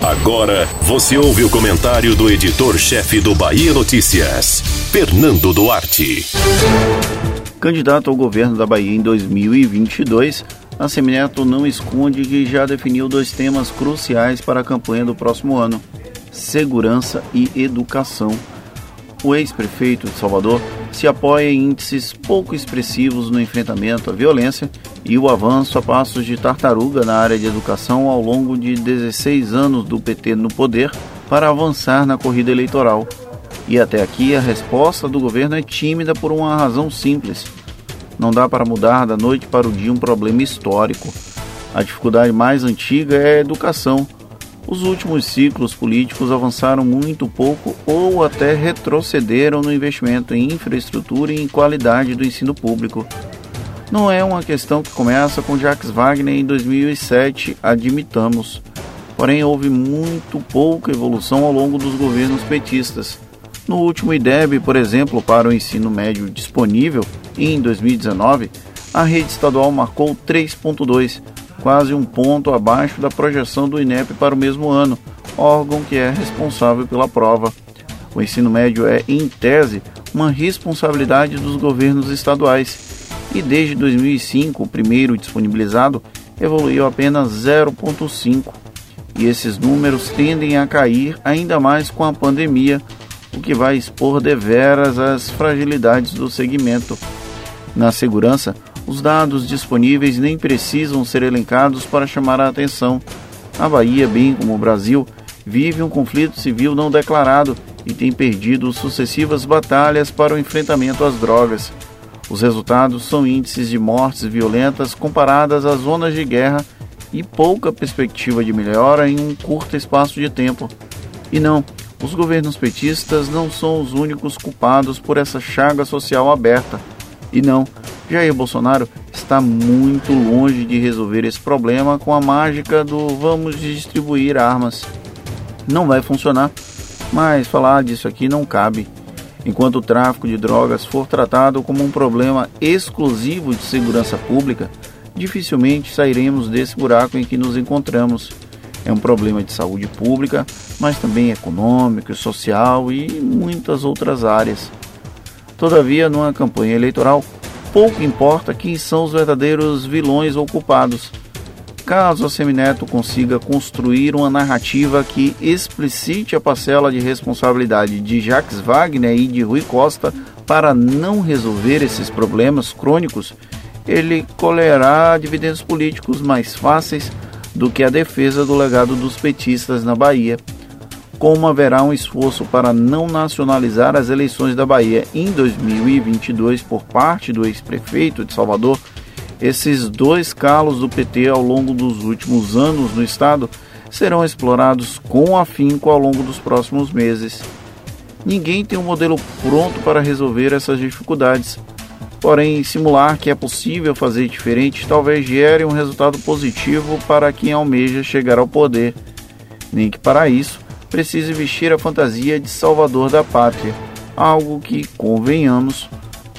Agora você ouve o comentário do editor-chefe do Bahia Notícias, Fernando Duarte. Candidato ao governo da Bahia em 2022, a Semineto não esconde que já definiu dois temas cruciais para a campanha do próximo ano: segurança e educação. O ex-prefeito de Salvador se apoia em índices pouco expressivos no enfrentamento à violência e o avanço a passos de tartaruga na área de educação ao longo de 16 anos do PT no poder para avançar na corrida eleitoral. E até aqui a resposta do governo é tímida por uma razão simples. Não dá para mudar da noite para o dia um problema histórico. A dificuldade mais antiga é a educação os últimos ciclos políticos avançaram muito pouco ou até retrocederam no investimento em infraestrutura e em qualidade do ensino público. Não é uma questão que começa com Jacques Wagner em 2007, admitamos. Porém, houve muito pouca evolução ao longo dos governos petistas. No último IDEB, por exemplo, para o ensino médio disponível, em 2019, a rede estadual marcou 3,2, quase um ponto abaixo da projeção do INEP para o mesmo ano, órgão que é responsável pela prova. O ensino médio é, em tese, uma responsabilidade dos governos estaduais e desde 2005, o primeiro disponibilizado, evoluiu apenas 0,5 e esses números tendem a cair ainda mais com a pandemia, o que vai expor deveras as fragilidades do segmento. Na segurança, os dados disponíveis nem precisam ser elencados para chamar a atenção. A Bahia, bem como o Brasil, vive um conflito civil não declarado e tem perdido sucessivas batalhas para o enfrentamento às drogas. Os resultados são índices de mortes violentas comparadas às zonas de guerra e pouca perspectiva de melhora em um curto espaço de tempo. E não, os governos petistas não são os únicos culpados por essa chaga social aberta. E não, Jair Bolsonaro está muito longe de resolver esse problema com a mágica do vamos distribuir armas. Não vai funcionar, mas falar disso aqui não cabe. Enquanto o tráfico de drogas for tratado como um problema exclusivo de segurança pública, dificilmente sairemos desse buraco em que nos encontramos. É um problema de saúde pública, mas também econômico, social e muitas outras áreas. Todavia, numa campanha eleitoral, pouco importa quem são os verdadeiros vilões ou culpados. Caso a Semineto consiga construir uma narrativa que explicite a parcela de responsabilidade de Jacques Wagner e de Rui Costa para não resolver esses problemas crônicos, ele colherá dividendos políticos mais fáceis do que a defesa do legado dos petistas na Bahia como haverá um esforço para não nacionalizar as eleições da Bahia em 2022 por parte do ex-prefeito de Salvador, esses dois calos do PT ao longo dos últimos anos no estado serão explorados com afinco ao longo dos próximos meses. Ninguém tem um modelo pronto para resolver essas dificuldades. Porém, simular que é possível fazer diferente talvez gere um resultado positivo para quem almeja chegar ao poder. Nem que para isso precise vestir a fantasia de salvador da pátria, algo que, convenhamos,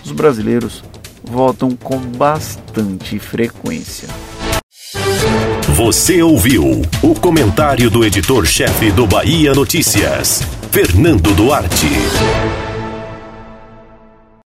os brasileiros votam com bastante frequência. Você ouviu o comentário do editor-chefe do Bahia Notícias, Fernando Duarte.